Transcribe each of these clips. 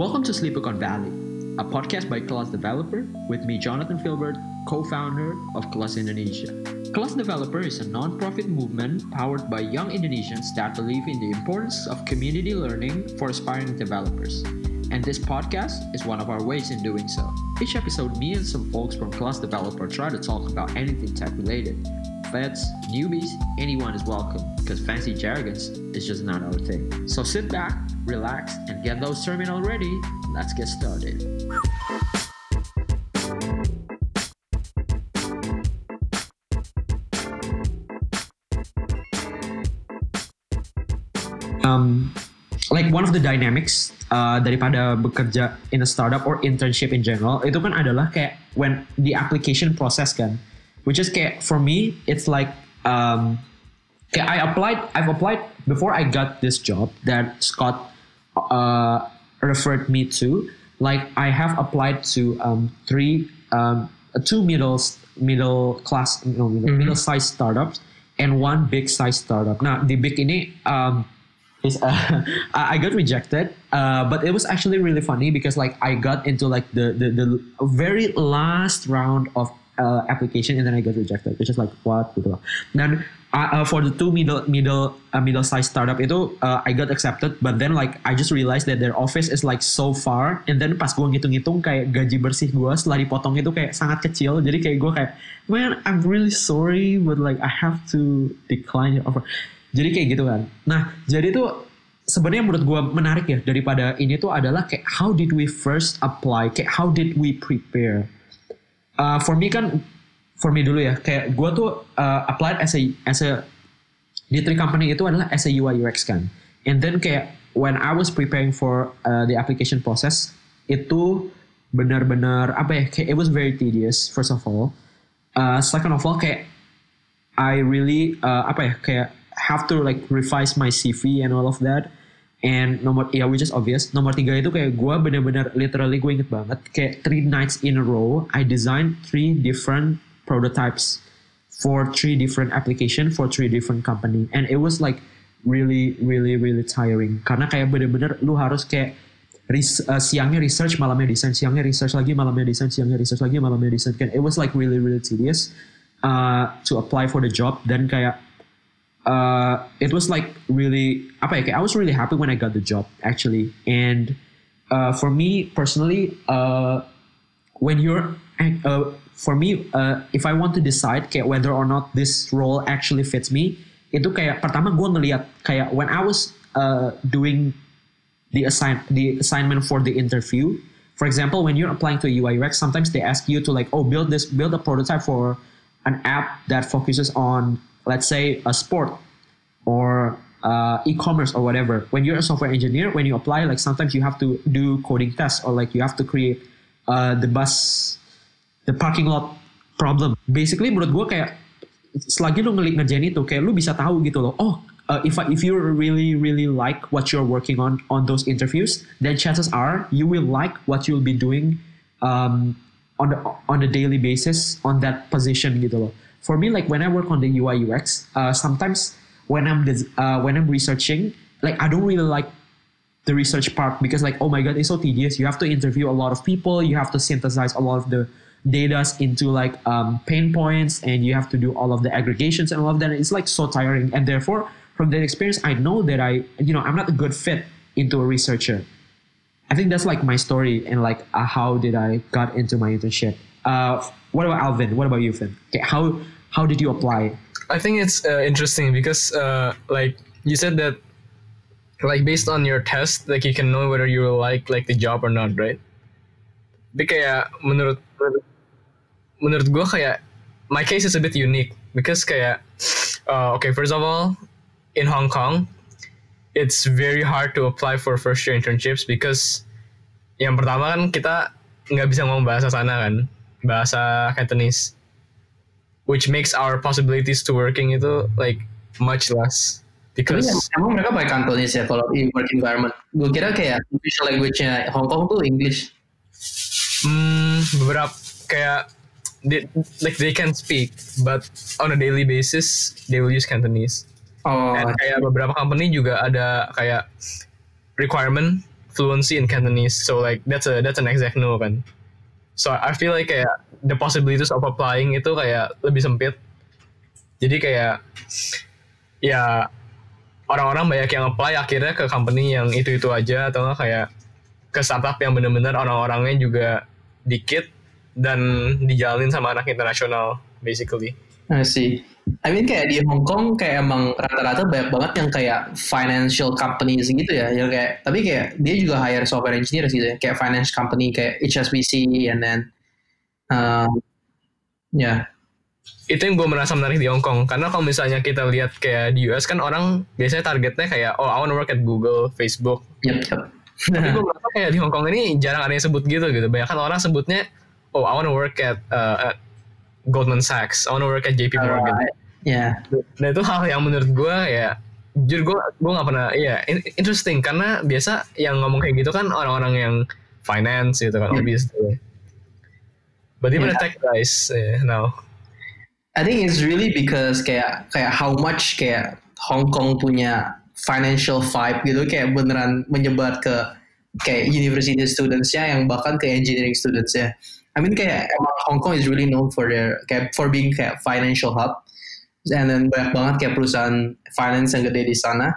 Welcome to Sleepicon Valley, a podcast by Class Developer with me, Jonathan Filbert, co-founder of Class Indonesia. Class Developer is a non-profit movement powered by young Indonesians that believe in the importance of community learning for aspiring developers. And this podcast is one of our ways in doing so. Each episode, me and some folks from Class Developer try to talk about anything tech related. Vets, newbies, anyone is welcome because fancy jargons is just not our thing. So sit back, relax, and get those terminal ready. Let's get started. Um, like one of the dynamics uh, daripada bekerja in a startup or internship in general itu kan adalah kayak when the application process kan, which is kayak for me it's like um, kayak I applied I've applied before I got this job that Scott uh, referred me to. Like I have applied to um, three um, two middle middle class no, middle, middle sized startups and one big size startup. now the big ini um, is uh, I got rejected, uh, but it was actually really funny because like I got into like the the, the very last round of uh, application and then I got rejected. It's just like what gitu loh. Dan uh, uh, for the two middle middle uh, middle size startup itu uh, I got accepted, but then like I just realized that their office is like so far, and then pas gue ngitung-ngitung kayak gaji bersih gue setelah dipotong itu kayak sangat kecil, jadi kayak gue kayak man I'm really sorry, but like I have to decline your offer. Jadi kayak gitu kan. Nah, jadi tuh sebenarnya menurut gue menarik ya daripada ini tuh adalah kayak how did we first apply, kayak how did we prepare. Uh, for me kan, for me dulu ya, kayak gue tuh uh, applied as a as a di three company itu adalah as a UI UX kan. And then kayak when I was preparing for uh, the application process itu benar-benar apa ya kayak it was very tedious first of all. Uh, second of all kayak I really uh, apa ya kayak have to like revise my CV and all of that. And nomor ya which is obvious. Nomor tiga itu kayak gue bener-bener literally gue inget banget kayak three nights in a row I designed three different prototypes for three different application for three different company. And it was like really really really tiring. Karena kayak bener-bener lu harus kayak res, uh, siangnya research malamnya desain siangnya research lagi malamnya desain siangnya research lagi malamnya desain. Kan it was like really really tedious uh, to apply for the job. Dan kayak uh, it was like really I was really happy when I got the job actually. And uh, for me personally uh, when you're uh, for me uh, if I want to decide whether or not this role actually fits me itu kayak pertama gue ngeliat kayak when I was uh, doing the assign the assignment for the interview for example when you're applying to a UI UX sometimes they ask you to like oh build this build a prototype for an app that focuses on let's say a sport or uh, e-commerce or whatever. When you're a software engineer when you apply like sometimes you have to do coding tests or like you have to create uh, the bus the parking lot problem. Basically menurut gue kayak selagi lu ngerjain itu kayak lu bisa tahu gitu loh oh uh, if if you really really like what you're working on on those interviews then chances are you will like what you'll be doing um, on the on a daily basis on that position gitu loh for me like when I work on the UI UX uh, sometimes when I'm uh, when I'm researching like I don't really like the research part because like oh my god it's so tedious. You have to interview a lot of people. You have to synthesize a lot of the data into like um, pain points and you have to do all of the aggregations and all of that. It's like so tiring. And therefore from that experience I know that I you know I'm not a good fit into a researcher. I think that's like my story and like uh, how did I got into my internship. Uh, what about Alvin? What about you Finn? Okay, how how did you apply? I think it's uh, interesting because uh, like you said that like based on your test like you can know whether you will like like the job or not right? Kayak menurut menurut gue kayak my case is a bit unique because kayak uh, okay first of all in Hong Kong it's very hard to apply for first year internships because yang pertama kan kita nggak bisa ngomong bahasa sana kan bahasa Cantonese which makes our possibilities to working itu like much less because Tapi emang mereka pakai Cantonese ya kalau di work environment. Gue kira kayak official language-nya Hong Kong tuh English. Hmm, beberapa kayak they, like they can speak, but on a daily basis they will use Cantonese. Oh, Dan kayak beberapa company juga ada kayak requirement fluency in Cantonese. So like that's a that's an exact no kan. So I feel like kayak the possibilities of applying itu kayak lebih sempit. Jadi kayak ya orang-orang banyak yang apply akhirnya ke company yang itu-itu aja atau enggak kayak ke startup yang bener-bener orang-orangnya juga dikit dan dijalanin sama anak internasional basically. I see. I mean kayak di Hong Kong kayak emang rata-rata banyak banget yang kayak financial companies gitu ya, yang kayak tapi kayak dia juga hire software engineer gitu ya, kayak finance company kayak HSBC and then um, ya yeah. itu yang gue merasa menarik di Hong Kong karena kalau misalnya kita lihat kayak di US kan orang biasanya targetnya kayak oh I want to work at Google, Facebook. Yep, yep. Tapi gue merasa kayak di Hong Kong ini jarang ada yang sebut gitu gitu. Banyak kan orang sebutnya oh I want to work at, uh, at Goldman Sachs, I want to work at JP Morgan. Alright. Ya. Nah itu hal yang menurut gue ya jujur gue gue nggak pernah ya in- interesting karena biasa yang ngomong kayak gitu kan orang-orang yang finance gitu kan Hmm. obviously. But even the Yeah. tech guys yeah, no. I think it's really because kayak kayak how much kayak Hong Kong punya financial vibe gitu kayak beneran menyebar ke kayak university students ya yang bahkan ke engineering students ya. I mean kayak emang Hong Kong is really known for their kayak for being kayak financial hub. And then banyak banget kayak perusahaan finance yang gede di sana.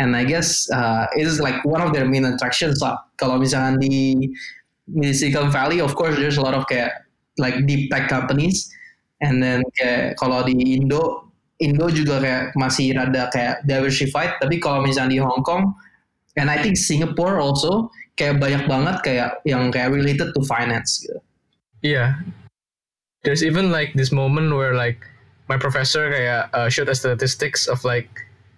And I guess uh, it is like one of their main attractions lah. Kalau misalkan di di Silicon Valley, of course there's a lot of kayak like deep tech companies. And then kayak kalau di Indo, Indo juga kayak masih rada kayak diversified. Tapi kalau misalnya di Hong Kong, and I think Singapore also kayak banyak banget kayak yang kayak related to finance gitu. Yeah. There's even like this moment where like my professor kayak uh, showed us statistics of like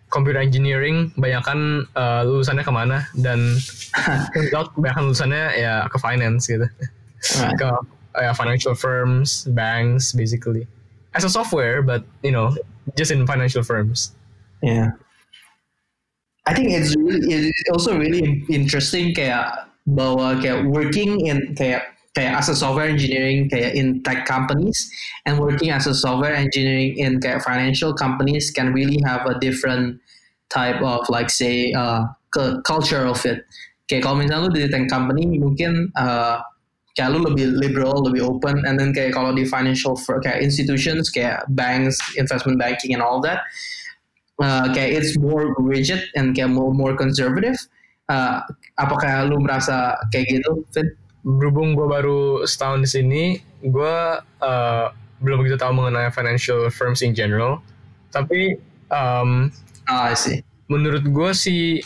computer engineering banyakan uh, lulusannya ke mana dan out lulusannya ya ke finance gitu Right. ke ya, financial firms banks basically as a software but you know just in financial firms Yeah. I think it's really it's also really interesting kayak bahwa kayak working in kayak kayak as a software engineering kayak in tech companies and working as a software engineering in kayak financial companies can really have a different type of like say uh, cu- culture of it. Kayak kalau misalnya lu di tech company mungkin uh, kayak lu lebih liberal, lebih open, and then kayak kalau di financial kayak institutions kayak banks, investment banking and all that, uh, kayak it's more rigid and kayak more, more conservative. Uh, apakah lu merasa kayak gitu, Vin? Berhubung gue baru setahun di sini gue uh, belum begitu tahu mengenai financial firms in general tapi um, Ah, I see. menurut gue sih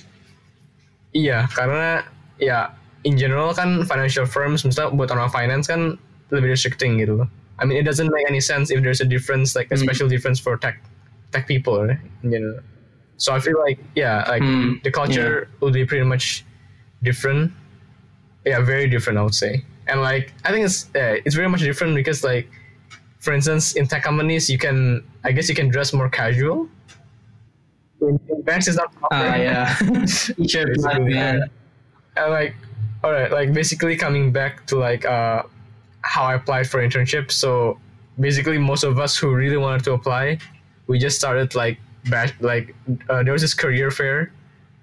iya karena ya in general kan financial firms misalnya buat orang finance kan lebih restricting gitu. I mean it doesn't make any sense if there's a difference like a Hmm. special difference for tech tech people right? in general. So I feel like yeah like Hmm, the culture would be pretty much different. Yeah, very different I would say. And like I think it's uh, it's very much different because like for instance in tech companies you can I guess you can dress more casual. In, in banks it's not Ah, yeah. Sure, basically, yeah. and like all right like basically coming back to like uh how i applied for internship so basically most of us who really wanted to apply we just started like bash like uh, there was this career fair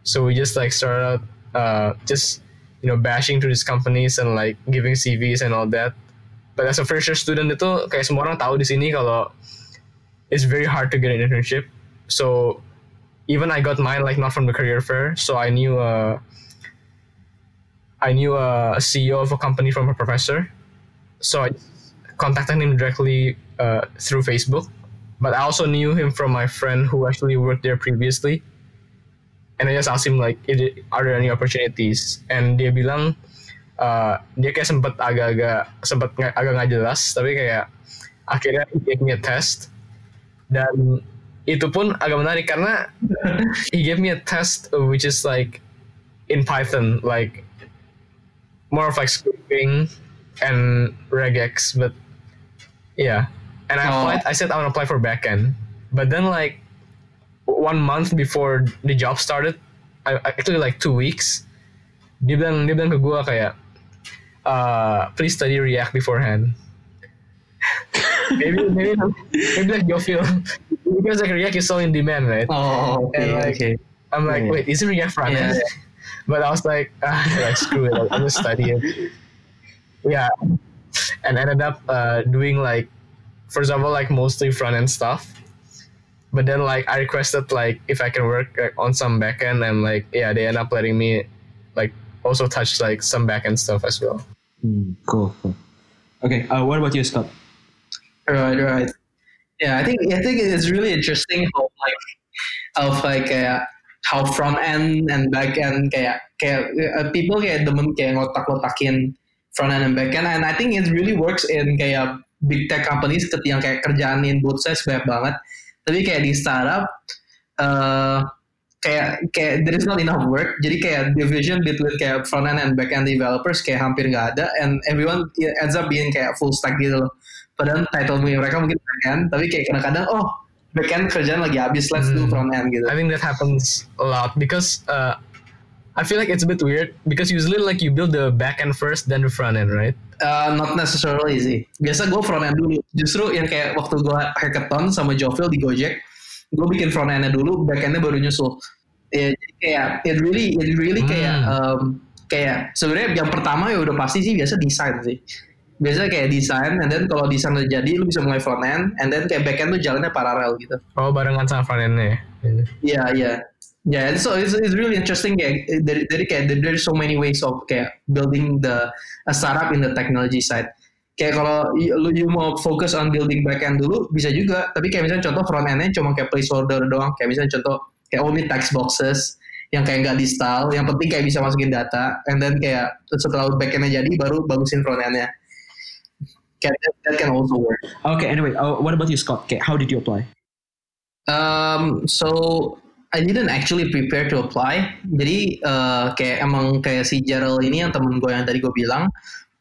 so we just like started out uh just you know bashing to these companies and like giving cvs and all that. But as a first year student itu kayak semua orang tahu di sini kalau it's very hard to get an internship. So even I got mine like not from the career fair, so I knew uh, I knew a CEO of a company from a professor, so I contacted him directly uh, through Facebook. But I also knew him from my friend who actually worked there previously, and I just asked him like, "It- "Are there any opportunities?" And dia bilang uh, dia kayak sempet agak-agak sempet agak nggak jelas, tapi kayak akhirnya gave me a test dan itu pun agak menarik karena he gave me a test which is like in Python, like more of like scripting and regex, but yeah. And I Oh. applied. I said I want to apply for backend, but then like one month before the job started, I actually like two weeks. Dia bilang dia bilang ke gue kayak, uh, please study React beforehand. maybe maybe maybe like you feel because like React is so in demand, right? Oh, okay, like, okay. I'm like, Yeah. wait, isn't React front end? Yeah. but I was like, ah, like screw it, I'll just study it. Yeah, and ended up uh, doing like, for example, like mostly front end stuff. But then like I requested like if I can work like, on some backend and like yeah they end up letting me like also touch like some backend stuff as well. Hmm, cool, cool. Okay, uh, what about you, Scott? Right, right. Yeah, I think I think it's really interesting how like of like uh, how front end and back end kayak kayak uh, people kayak demen kayak ngotak-ngotakin front end and back end and I think it really works in kayak big tech companies ketika yang kayak kerjaanin both sides banyak banget tapi kayak di startup uh, kayak kayak there is not enough work. Jadi kayak division between kayak front end and back end developers kayak hampir nggak ada. And everyone ends up being kayak full stack gitu loh. Padahal title mereka mungkin back end tapi kayak kadang-kadang oh back end kerjaan lagi habis let's do Hmm. front end gitu. I think that happens a lot because uh, I feel like it's a bit weird because usually like you build the back end first then the front end, right? Uh, not necessarily sih. Biasa gue front end dulu. Justru yang kayak waktu gue hackathon sama Jovil di Gojek, gue bikin front endnya dulu, back endnya baru nyusul. Ya, jadi kayak it really, it really kayak Hmm. um, kayak sebenarnya yang pertama ya udah pasti sih biasa desain sih. Biasa kayak desain, and then kalau desain udah jadi, lu bisa mulai front end, and then kayak back end tuh jalannya paralel gitu. Oh barengan sama front endnya ya. Iya, iya. Ya, so it's, it's really interesting kayak dari, dari kayak there- there's so many ways of kayak building the a startup in the technology side. Kayak kalau lu you mau fokus on building backend dulu bisa juga, tapi kayak misalnya contoh front endnya cuma kayak placeholder doang, kayak misalnya contoh kayak only text boxes yang kayak nggak di style, yang penting kayak bisa masukin data, and then kayak setelah backendnya jadi baru bagusin front endnya. Kayak that, that can also work. Okay, anyway, uh, what about you, Scott? Okay, how did you apply? Um, so I didn't actually prepare to apply. Jadi uh, kayak emang kayak si Gerald ini yang temen gue yang tadi gue bilang,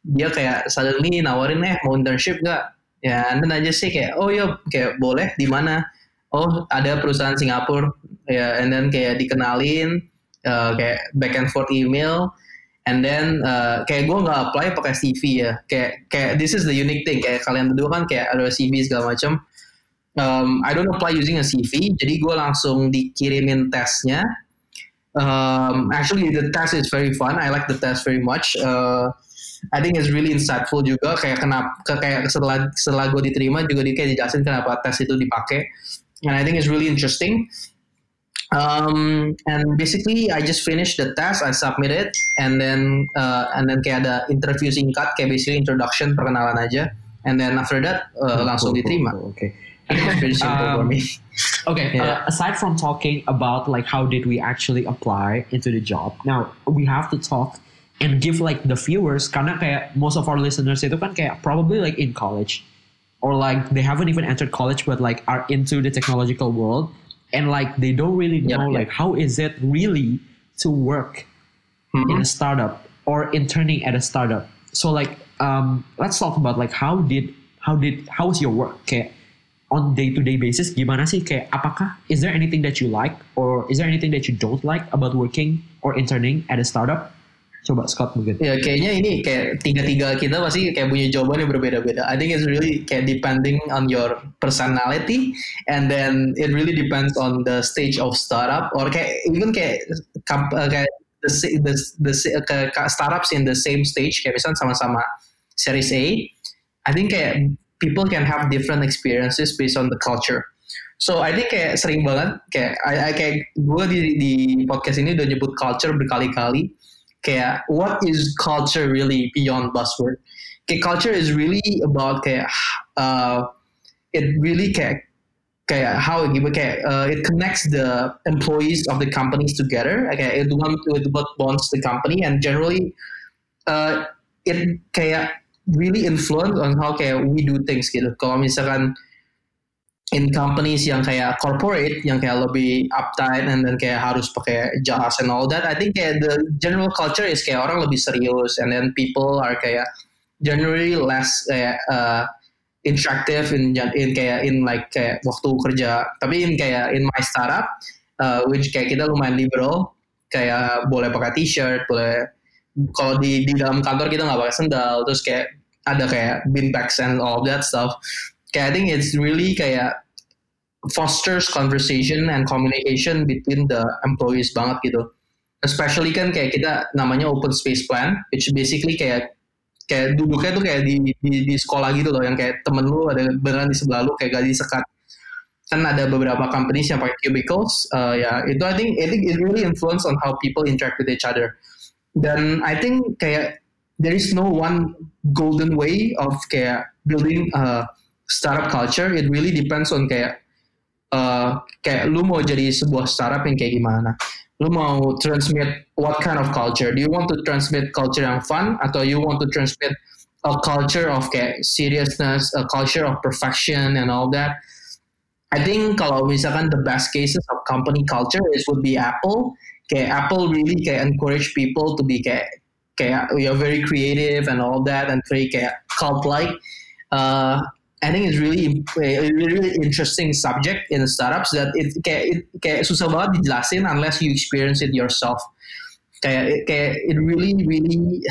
dia kayak suddenly nawarin eh mau internship gak? Ya, then aja sih kayak oh iya kayak boleh di mana? Oh ada perusahaan Singapura ya, and then kayak dikenalin uh, kayak back and forth email. And then uh, kayak gue nggak apply pakai CV ya. Kayak kayak this is the unique thing. Kayak kalian berdua kan kayak ada CV segala macam um, I don't apply using a CV, jadi gue langsung dikirimin tesnya. Um, actually, the test is very fun. I like the test very much. Uh, I think it's really insightful juga. Kayak kenapa, kayak setelah setelah gue diterima juga dia kayak dijelasin kenapa tes itu dipakai. And I think it's really interesting. Um, and basically, I just finished the test. I submit it, and then uh, and then kayak ada interview singkat, kayak basically introduction perkenalan aja. And then after that, uh, langsung Cool, cool, diterima. cool, Okay. I think it's pretty simple for Um, me. Okay. Yeah. Uh, aside from talking about like how did we actually apply into the job, now we have to talk and give like the viewers karena kayak most of our listeners itu kan kayak probably like in college or like they haven't even entered college but like are into the technological world and like they don't really know yeah. like how is it really to work in a startup or interning at a startup. So like um let's talk about like how did how did how was your work kayak on day to day basis gimana sih kayak apakah is there anything that you like or is there anything that you don't like about working or interning at a startup? Coba Scott mungkin. Ya kayaknya ini kayak tiga-tiga kita pasti kayak punya jawaban yang berbeda-beda. I think it's really kayak depending on your personality and then it really depends on the stage of startup or kayak even kayak uh, kayak the, the, the, kayak ka- startups in the same stage kayak misalnya sama-sama series A. I think kayak people can have different experiences based on the culture. So I think kayak sering banget kayak I, I kayak gue di, di podcast ini udah nyebut culture berkali-kali kayak what is culture really beyond buzzword? Kayak culture is really about kayak uh, it really kayak kayak how gitu kayak uh, it connects the employees of the companies together. Kayak it one it what bonds the company and generally uh, it kayak really influence on how kayak we do things gitu. Kalau misalkan in companies yang kayak corporate yang kayak lebih uptight and then kayak harus pakai jas and all that I think kayak the general culture is kayak orang lebih serius and then people are kayak generally less kayak uh, interactive in in kayak in like kayak waktu kerja tapi in kayak in my startup uh, which kayak kita lumayan liberal kayak boleh pakai t-shirt boleh kalau di di dalam kantor kita nggak pakai sendal terus kayak ada kayak bean bags and all that stuff. Kayak I think it's really kayak fosters conversation and communication between the employees banget gitu. especially kan kayak kita namanya open space plan which basically kayak kayak duduknya tuh kayak di, di di sekolah gitu loh yang kayak temen lu ada beneran di sebelah lu kayak gak disekat kan ada beberapa companies yang pakai cubicles uh, ya itu I think I think it really influence on how people interact with each other. Dan I think kayak there is no one golden way of building a startup culture it really depends on kayak uh, kayak lu mau jadi sebuah startup yang kayak gimana lu mau transmit what kind of culture? Do you want to transmit culture yang fun atau you want to transmit a culture of kayak seriousness, a culture of perfection and all that? I think kalau misalkan the best cases of company culture is would be Apple. Kayak Apple really kayak encourage people to be kayak we are very creative and all that and very kayak cult like. Uh, I think it's really a really interesting subject in startups that it kayak, it, kayak susah banget dijelasin unless you experience it yourself. Kayak kayak it really really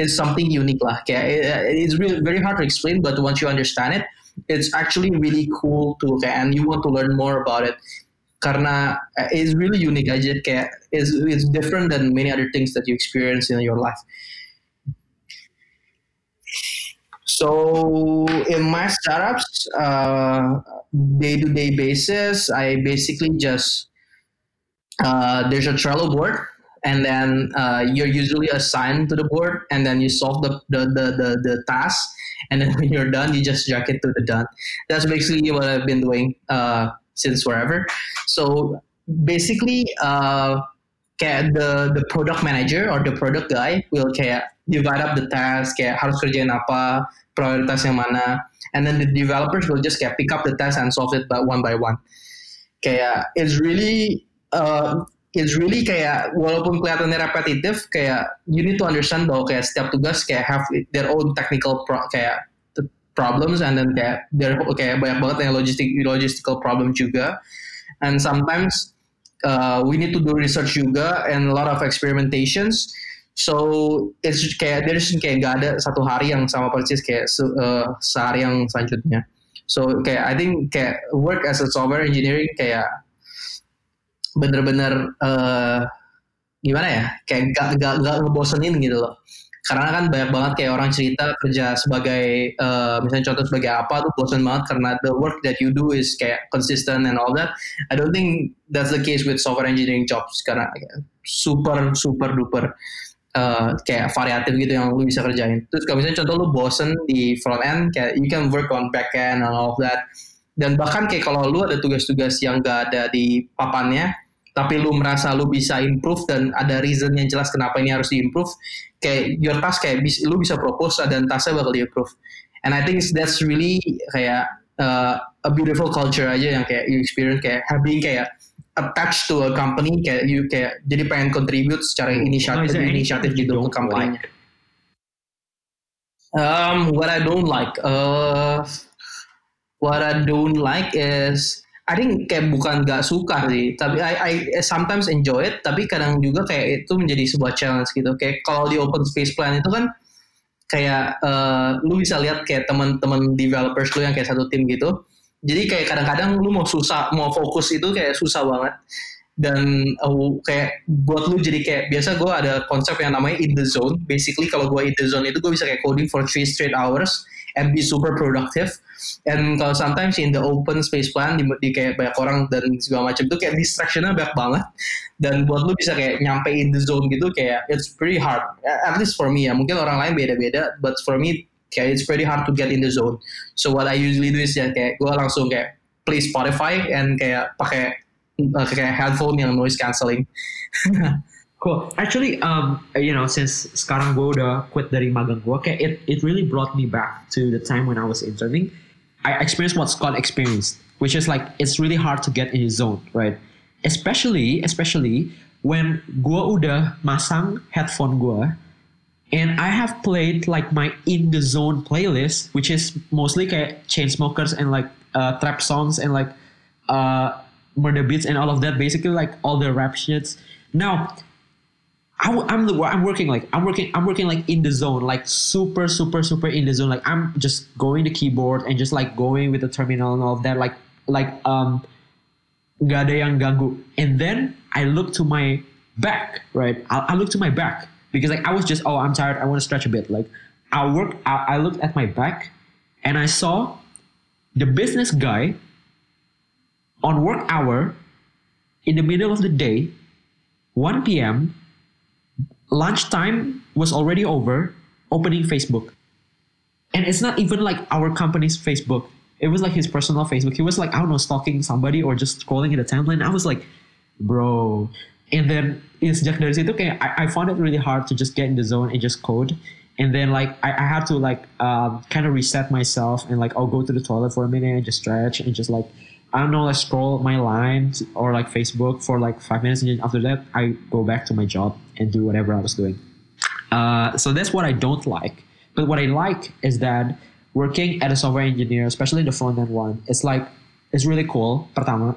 is something unique lah. Kayak it, it's really very hard to explain, but once you understand it, it's actually really cool to and you want to learn more about it. Karena it's really unique aja kayak it's, it's different than many other things that you experience in your life. So in my startups, day to day basis, I basically just uh, there's a Trello board, and then uh, you're usually assigned to the board, and then you solve the the, the, the, the task, and then when you're done, you just drag it to the done. That's basically what I've been doing uh, since forever. So basically, uh, the the product manager or the product guy will kayak divide up the task, kayak harus kerjain apa, prioritas yang mana, and then the developers will just kayak pick up the task and solve it by one by one. Kayak it's really uh, it's really kayak walaupun kelihatannya repetitif, kayak you need to understand bahwa kayak setiap tugas kayak have their own technical pro, kayak problems and then kayak there kayak banyak banget yang logistic logistical problem juga, and sometimes uh, we need to do research juga and a lot of experimentations So it's kayak there's kayak gak ada satu hari yang sama persis kayak se, uh, sehari yang selanjutnya. So kayak I think kayak work as a software engineering kayak bener-bener uh, gimana ya kayak gak, gak, gak ngebosenin gitu loh. Karena kan banyak banget kayak orang cerita kerja sebagai uh, misalnya contoh sebagai apa tuh bosan banget karena the work that you do is kayak consistent and all that. I don't think that's the case with software engineering jobs karena super super duper uh, kayak variatif gitu yang lu bisa kerjain. Terus kalau misalnya contoh lu bosen di front end, kayak you can work on back end and all of that. Dan bahkan kayak kalau lu ada tugas-tugas yang gak ada di papannya, tapi lu merasa lu bisa improve dan ada reason yang jelas kenapa ini harus diimprove, kayak your task kayak lu bisa propose dan tasknya bakal diimprove. And I think that's really kayak uh, a beautiful culture aja yang kayak you experience kayak having kayak attached to a company kayak you kayak jadi pengen contribute secara inisiatif oh, inisiatif gitu ke company like? Um, what I don't like, uh, what I don't like is I think kayak bukan gak suka sih, tapi I, I sometimes enjoy it, tapi kadang juga kayak itu menjadi sebuah challenge gitu. Kayak kalau di open space plan itu kan kayak uh, lu bisa lihat kayak teman-teman developers lu yang kayak satu tim gitu, jadi kayak kadang-kadang lu mau susah mau fokus itu kayak susah banget. Dan uh, kayak buat lu jadi kayak biasa gue ada konsep yang namanya in the zone. Basically kalau gue in the zone itu gue bisa kayak coding for three straight hours and be super productive and kalau sometimes in the open space plan di, di kayak banyak orang dan segala macam itu kayak distractionnya banyak banget dan buat lu bisa kayak nyampe in the zone gitu kayak it's pretty hard at least for me ya mungkin orang lain beda-beda but for me kayak it's pretty hard to get in the zone. So what I usually do is ya kayak gue langsung kayak play Spotify and kayak pakai uh, kayak headphone yang noise cancelling. cool. Actually, um, you know, since sekarang gue udah quit dari magang gue, kayak it it really brought me back to the time when I was interning. I experienced what Scott experienced, which is like it's really hard to get in the zone, right? Especially, especially when gue udah masang headphone gue and I have played like my in the zone playlist, which is mostly kayak Chainsmokers and like uh, trap songs and like uh, murder beats and all of that. Basically, like all the rap shits. Now, I, am the I'm working like I'm working I'm working like in the zone, like super super super in the zone. Like I'm just going the keyboard and just like going with the terminal and all of that. Like like um, gak yang ganggu. And then I look to my back, right? I, I looked to my back because like I was just, oh, I'm tired. I want to stretch a bit. Like I work, I, I looked at my back and I saw the business guy on work hour in the middle of the day, 1 p.m., lunchtime was already over, opening Facebook. And it's not even like our company's Facebook. It was like his personal Facebook. He was like, I don't know, stalking somebody or just scrolling in the timeline. I was like, bro. And then ya sejak dari situ kayak I, I found it really hard to just get in the zone and just code. And then like I, I had to like um, kind of reset myself and like I'll go to the toilet for a minute and just stretch and just like I don't know like scroll my lines or like Facebook for like five minutes and then after that I go back to my job and do whatever I was doing. Uh, so that's what I don't like. But what I like is that working at a software engineer, especially the front end one, it's like it's really cool. Pertama,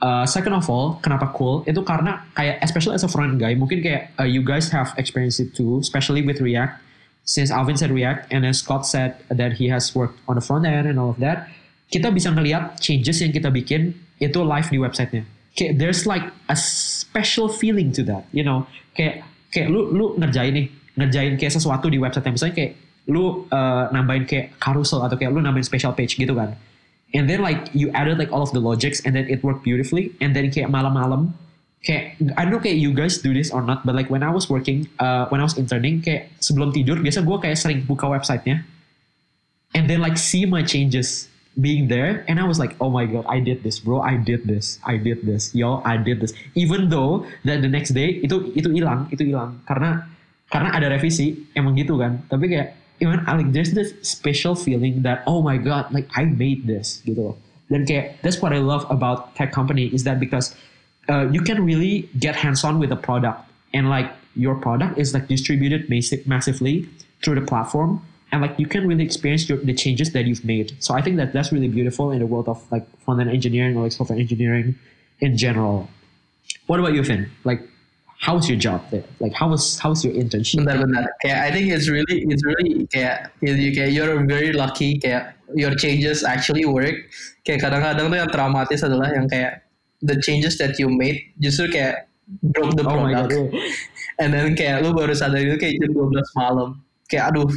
uh, second of all, kenapa cool? Itu karena kayak especially as a front guy, mungkin kayak uh, you guys have experienced it too, especially with React. Since Alvin said React and then Scott said that he has worked on the front end and all of that, kita bisa ngelihat changes yang kita bikin itu live di websitenya. Kayak there's like a special feeling to that, you know. Kayak kayak lu lu ngerjain nih, ngerjain kayak sesuatu di website misalnya kayak lu uh, nambahin kayak carousel atau kayak lu nambahin special page gitu kan. And then like you added like all of the logics and then it worked beautifully. And then kayak malam-malam kayak I don't know kayak you guys do this or not, but like when I was working, uh, when I was interning kayak sebelum tidur biasa gue kayak sering buka websitenya, and then like see my changes being there, and I was like, oh my god, I did this, bro, I did this, I did this, yo, I did this. Even though that the next day itu itu hilang, itu hilang. Karena karena ada revisi emang gitu kan, tapi kayak even like there's this special feeling that oh my god, like I made this gitu. Dan kayak that's what I love about tech company is that because uh, you can really get hands-on with the product. And like your product is like distributed massive, massively through the platform and like you can really experience your, the changes that you've made so i think that that's really beautiful in the world of like front-end engineering or like software engineering in general what about you finn like how's your job there like how was how's your internship Benar-benar. Kayak I think it's really it's really kayak you kayak you're very lucky kayak your changes actually work. Kayak kadang-kadang tuh yang traumatis adalah yang kayak the changes that you made justru kayak broke the oh product. yeah. And then kayak lu baru sadar itu kayak jam 12 malam. Kayak aduh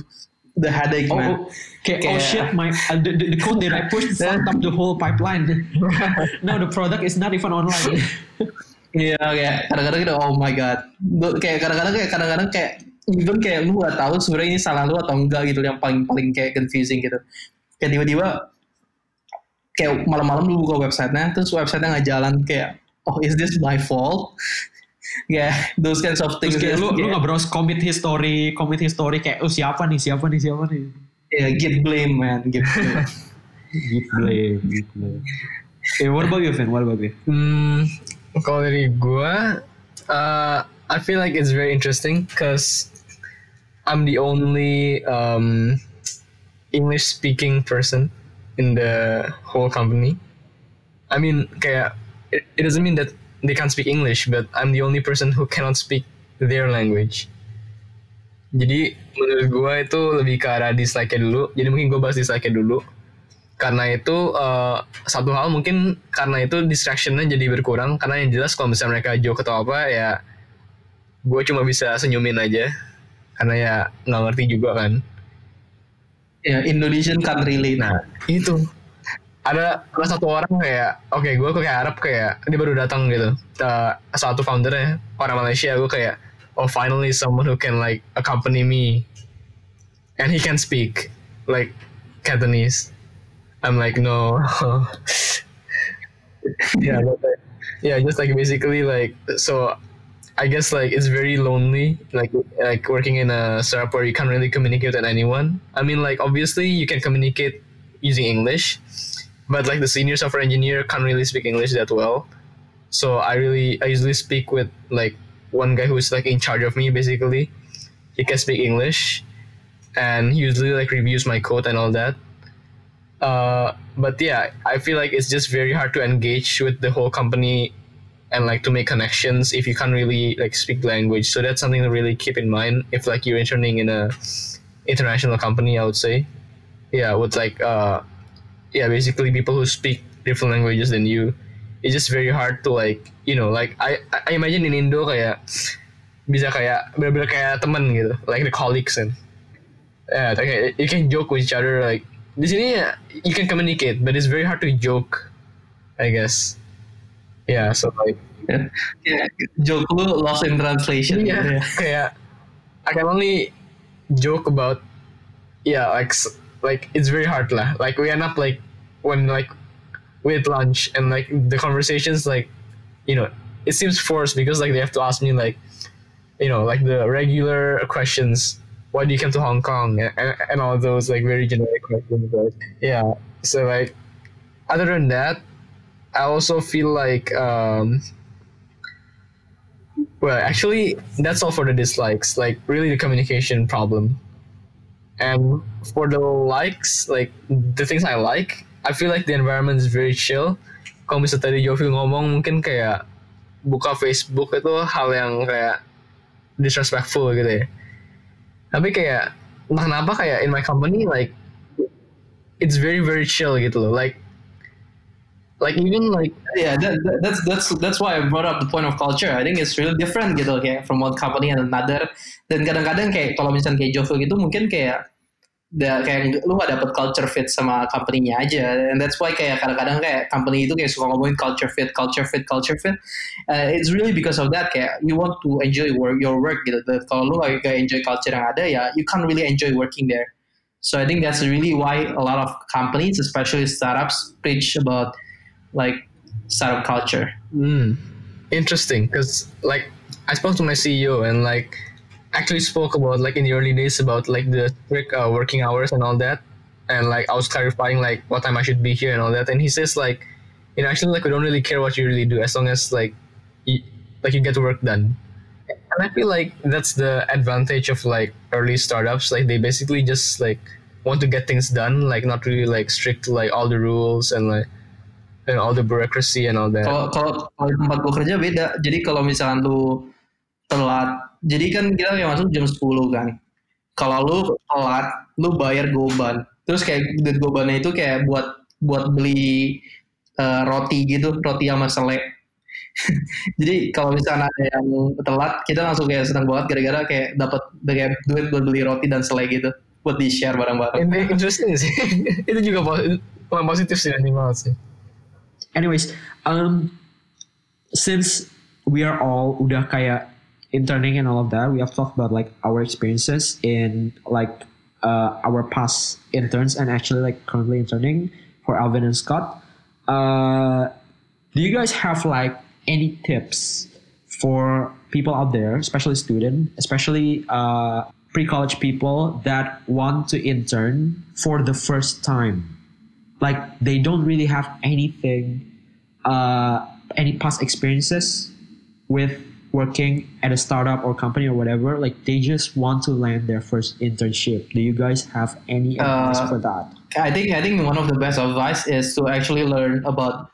the headache Oh, man. oh, okay. oh shit! My uh, the, the the code that I pushed fucked up the whole pipeline. now the product is not even online. Iya kayak kadang-kadang gitu oh my god. Kayak kadang-kadang kayak kadang-kadang kayak even kayak lu gak tahu sebenarnya ini salah lu atau enggak gitu yang paling paling kayak confusing gitu. Kayak tiba-tiba kayak malam-malam lu buka websitenya terus websitenya nggak jalan kayak oh is this my fault? Yeah, those kinds of things. Terus kayak lu lu Kayak, nggak browse commit history, commit history kayak oh siapa nih, siapa nih, siapa nih. yeah, get blame man, get blame. Git blame, git blame. Eh, what about you, Finn? What about you? Hmm, kalau dari gua, uh, I feel like it's very interesting because I'm the only um, English speaking person in the whole company. I mean, kayak it, it doesn't mean that they can't speak English, but I'm the only person who cannot speak their language. Jadi menurut gua itu lebih ke arah dislike dulu. Jadi mungkin gua bahas dislike dulu karena itu eh, satu hal mungkin karena itu distractionnya jadi berkurang karena yang jelas kalau misalnya mereka joke atau apa ya gue cuma bisa senyumin aja karena ya nggak ngerti juga kan yeah, Indonesian can't relate. nah itu ada ada satu orang kayak oke gue kayak Arab kayak dia baru datang gitu. Eh, satu foundernya orang Malaysia gue kayak oh finally someone who can like accompany me. And he can speak like Cantonese. I'm like no. Yeah but like, yeah just like basically like so I guess like it's very lonely like like working in a startup where you can't really communicate with anyone. I mean like obviously you can communicate using English but like the senior software engineer can't really speak English that well so I really I usually speak with like one guy who's like in charge of me basically he can speak English and he usually like reviews my code and all that uh, but yeah, I feel like it's just very hard to engage with the whole company and like to make connections if you can't really like speak language. So that's something to really keep in mind if like you're interning in a international company. I would say, yeah, with like uh, yeah, basically people who speak different languages than you, it's just very hard to like you know like I I imagine in Indo kayak bisa kayak bener-bener kayak temen gitu like the colleagues and yeah kayak you can joke with each other like di sini ya you can communicate but it's very hard to joke I guess. Yeah so like Yeah, joke lu lost in translation. yeah kayak I can only joke about yeah like like it's very hard lah. Like we end up like when like with lunch and like the conversations like you know it seems forced because like they have to ask me like you know like the regular questions. Why do you come to hong kong? And, and, and all those like very generic questions right yeah. So like other than that i also feel like um well actually that's all for the dislikes like really the communication problem. And for the likes like the things i like i feel like the environment is very chill kalau misalnya tadi Jovi ngomong mungkin kayak buka Facebook itu hal yang kayak disrespectful gitu ya tapi kayak entah kenapa kayak in my company like it's very very chill gitu loh like like even like Yeah, that, that- that's that's that's why I brought up the point of culture. I think it's really different gitu kayak from one company and another. Dan kadang-kadang kayak kalau misalnya kayak Jovo gitu mungkin kayak da, kayak lu gak dapet culture fit sama company-nya aja. And that's why kayak kadang-kadang kayak company itu kayak suka ngomongin culture fit, culture fit, culture fit. Uh, it's really because of that kayak you want to enjoy work, your work gitu. Kalau lu gak enjoy culture yang ada ya you can't really enjoy working there. So I think that's really why a lot of companies, especially startups, preach about like startup culture. Mm, interesting, because like I spoke to my CEO and like actually spoke about like in the early days about like the strict uh, working hours and all that, and like I was clarifying like what time I should be here and all that, and he says like, you know, actually like we don't really care what you really do as long as like, you, like you get the work done. And I feel like that's the advantage of like early startups. Like they basically just like want to get things done, like not really like strict like all the rules and like and all the bureaucracy and all that. Kalau kalau tempat beda. Jadi kalau lu telat, jadi kan kita yang masuk jam 10 kan. Kalau lu telat, lu bayar goban. Terus kayak duit gobannya itu kayak buat buat beli eh, roti gitu, roti sama selai. jadi kalau misalkan ada yang telat, kita langsung kayak senang banget gara-gara kayak dapat kayak duit buat beli roti dan selai gitu buat di share bareng-bareng. Ini interesting sih. itu juga positif sih dari banget sih. anyways um since we are all udah kayak interning and all of that we have talked about like our experiences in like uh, our past interns and actually like currently interning for Alvin and Scott. Uh do you guys have like any tips for people out there especially student especially uh pre-college people that want to intern for the first time? Like they don't really have anything uh any past experiences with working at a startup or company or whatever like they just want to land their first internship do you guys have any advice Uh, for that I think I think one of the best advice is to actually learn about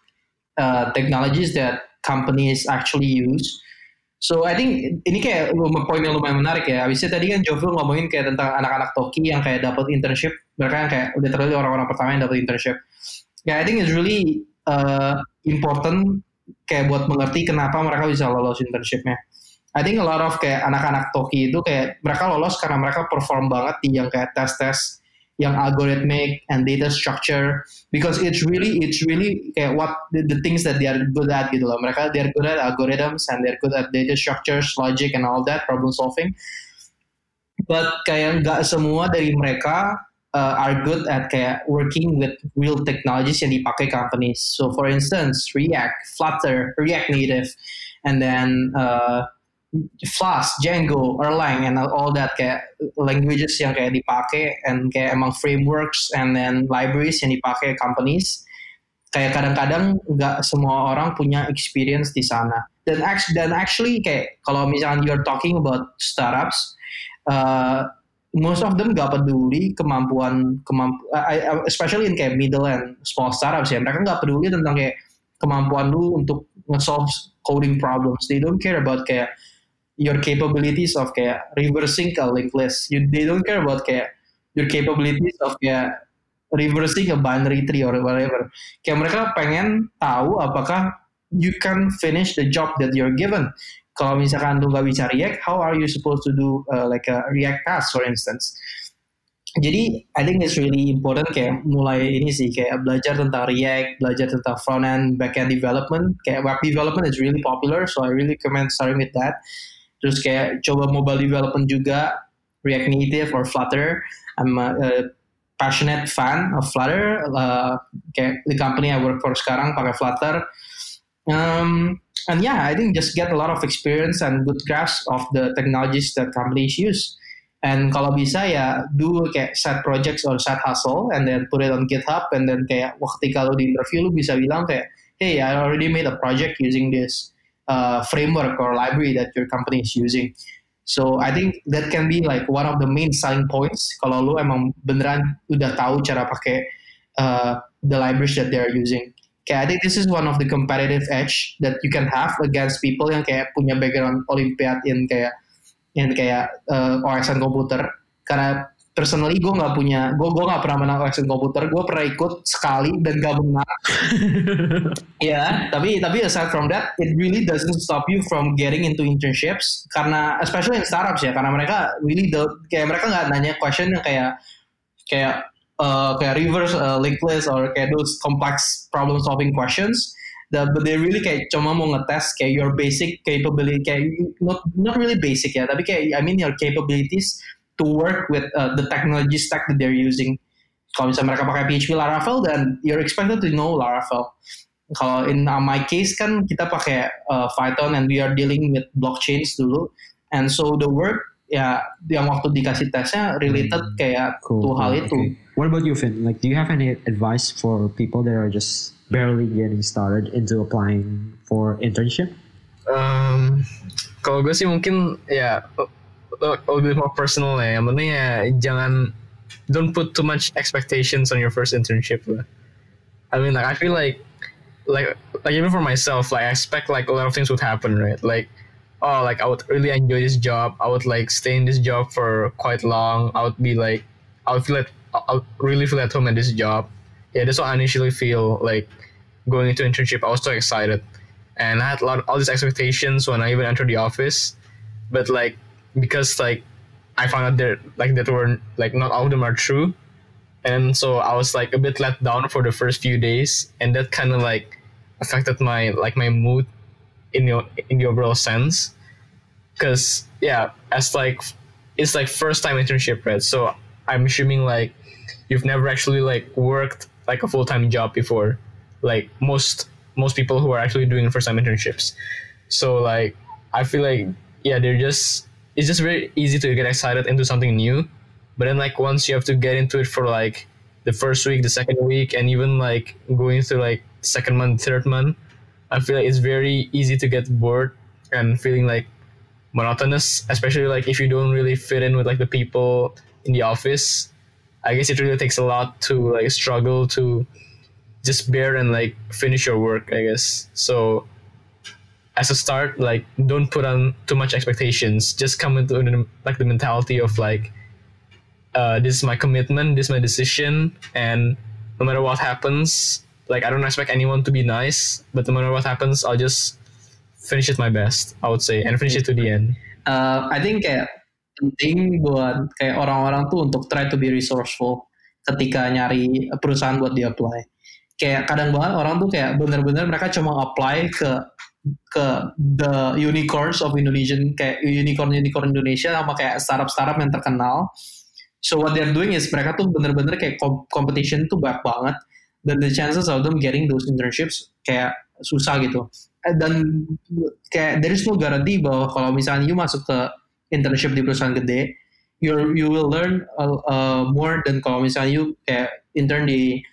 uh, technologies that companies actually use. So I think ini kayak poin yang lumayan menarik ya. Abisnya tadi kan Jovel ngomongin kayak tentang anak-anak Toki yang kayak dapat internship. Mereka yang kayak literally orang-orang pertama yang dapat internship. Ya I think it's really uh, important kayak buat mengerti kenapa mereka bisa lolos internshipnya. I think a lot of kayak anak-anak Toki itu kayak mereka lolos karena mereka perform banget di yang kayak tes-tes yang algorithmic and data structure because it's really it's really kayak what the, the things that they are good at gitu loh mereka they're good at algorithms and they're good at data structures logic and all that problem solving but kayak nggak semua dari mereka uh, are good at kayak working with real technologies yang dipakai companies so for instance React Flutter React Native and then uh, Flask, Django, Erlang, and all that kayak languages yang kayak dipakai and kayak emang frameworks and then libraries yang dipakai companies. Kayak kadang-kadang nggak semua orang punya experience di sana. Dan actually, dan actually kayak kalau misalnya you're talking about startups, uh, most of them nggak peduli kemampuan kemampu, uh, especially in kayak middle and small startups ya. Mereka nggak peduli tentang kayak kemampuan lu untuk nge-solve coding problems. They don't care about kayak your capabilities of kayak reversing a linked list. You, they don't care about kayak your capabilities of kayak reversing a binary tree or whatever. Kayak mereka pengen tahu apakah you can finish the job that you're given kalau misalkan lu nggak bisa React how are you supposed to do uh, like a React task for instance jadi I think it's really important kayak mulai ini sih kayak belajar tentang React, belajar tentang front end, back end development. Kayak web development is really popular, so I really recommend starting with that. Terus kayak coba mobile development juga, React Native or Flutter. I'm a, a passionate fan of Flutter. Uh, kayak the company I work for sekarang pakai Flutter. Um, and yeah, I think just get a lot of experience and good grasp of the technologies that companies use. And kalau bisa ya do kayak set projects or set hustle and then put it on GitHub and then kayak waktu kalau di interview lu bisa bilang kayak hey I already made a project using this uh, framework or library that your company is using. So I think that can be like one of the main selling points kalau lu emang beneran udah tahu cara pakai uh, the libraries that they are using. Kayak I think this is one of the competitive edge that you can have against people yang kayak punya background Olympiad in kayak yang kayak uh, OSN komputer. Karena personally gue nggak punya gue gue nggak pernah menang OSN komputer. Gue pernah ikut sekali dan gak menang. Ya tapi tapi aside from that it really doesn't stop you from getting into internships. Karena especially in startups ya karena mereka really the, kayak mereka nggak nanya question yang kayak kayak uh, kayak reverse uh, list or kayak those complex problem solving questions the, but they really kayak cuma mau ngetes kayak your basic capability kayak not not really basic ya tapi kayak I mean your capabilities to work with uh, the technology stack that they're using. Kalau misalnya mereka pakai PHP Laravel dan you're expected to know Laravel. Kalau in uh, my case kan kita pakai uh, Python and we are dealing with blockchains dulu. And so the work ya yang waktu dikasih tesnya related hmm. kayak cool, to hal itu. Okay. What about you, Finn? Like, do you have any advice for people that are just barely getting started into applying for internship? Um, kalau gue sih mungkin ya bit more personal ya. Yang penting ya jangan don't put too much expectations on your first internship lah. I mean like I feel like like like even for myself like I expect like a lot of things would happen right like oh like I would really enjoy this job. I would like stay in this job for quite long. I would be like I would feel like I really feel at home at this job. Yeah that's what I initially feel like going into internship, I was so excited, and I had a lot of all these expectations when I even entered the office. But like because like I found out that like that were like not all of them are true, and so I was like a bit let down for the first few days, and that kind of like affected my like my mood in your in the overall sense. Because yeah, as like it's like first time internship, right? So I'm assuming like you've never actually like worked like a full time job before like most most people who are actually doing first time internships. So like I feel like yeah, they're just it's just very easy to get excited into something new. But then like once you have to get into it for like the first week, the second week, and even like going through like second month, third month, I feel like it's very easy to get bored and feeling like monotonous, especially like if you don't really fit in with like the people in the office. I guess it really takes a lot to like struggle to just bear and like finish your work i guess so as a start like don't put on too much expectations just come into like the mentality of like uh, this is my commitment this is my decision and no matter what happens like i don't expect anyone to be nice but no matter what happens i'll just finish it my best i would say and finish it to the end. Uh, i think kayak penting buat kayak orang-orang tuh untuk try to be resourceful ketika nyari perusahaan buat di apply kayak kadang banget orang tuh kayak bener-bener mereka cuma apply ke ke the unicorns of Indonesian kayak unicorn unicorn Indonesia sama kayak startup startup yang terkenal. So what they're doing is mereka tuh bener-bener kayak competition tuh banyak banget dan the chances of them getting those internships kayak susah gitu. Eh, dan kayak there is no guarantee bahwa kalau misalnya you masuk ke internship di perusahaan gede, you you will learn uh, more than kalau misalnya you kayak intern di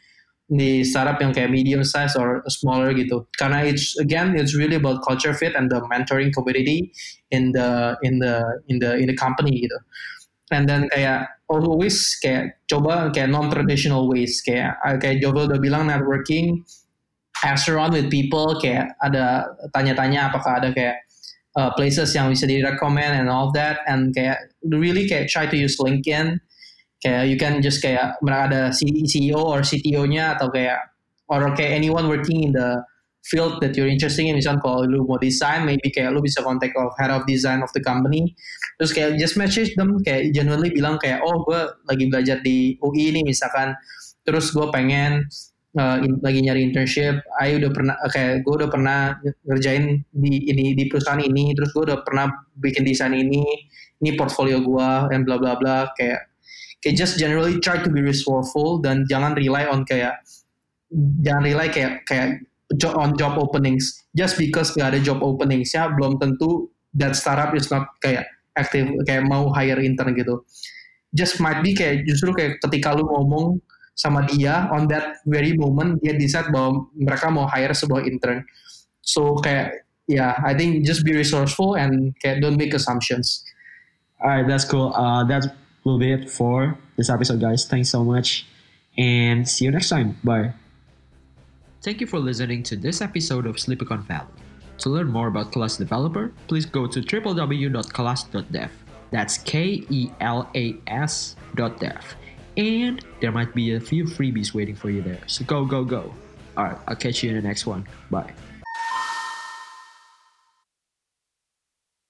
di startup yang kayak medium size or smaller gitu karena it's again it's really about culture fit and the mentoring community in the in the in the in the company gitu and then kayak always kayak coba kayak non traditional ways. Kayak kayak Jovel udah bilang networking ask around with people kayak ada tanya-tanya apakah ada kayak uh, places yang bisa di recommend and all that. And kayak really kayak try to use LinkedIn. Kayak you can just kayak mereka ada CEO or CTO-nya atau kayak or kayak anyone working in the field that you're interested in. Misalnya kalau lu mau desain maybe kayak lu bisa contact of head of design of the company. Terus kayak just message them kayak genuinely bilang kayak oh gue lagi belajar di UI nih misalkan. Terus gue pengen uh, in, lagi nyari internship. I udah pernah kayak gue udah pernah ngerjain di ini di perusahaan ini. Terus gue udah pernah bikin desain ini. Ini portfolio gue and bla bla bla. Kayak kayak just generally try to be resourceful dan jangan rely on kayak jangan rely kayak kayak job on job openings just because gak ada job openings ya belum tentu that startup is not kayak active kayak mau hire intern gitu just might be kayak justru kayak ketika lu ngomong sama dia on that very moment dia decide bahwa mereka mau hire sebuah intern so kayak yeah I think just be resourceful and kayak don't make assumptions Alright, that's cool. Uh, that will be it for this episode, guys. Thanks so much, and see you next time. Bye. Thank you for listening to this episode of Sleepicon Valley. To learn more about Kelas Developer, please go to www.kelas.dev. That's K E L A S dot dev. And there might be a few freebies waiting for you there. So go, go, go. Alright, I'll catch you in the next one. Bye.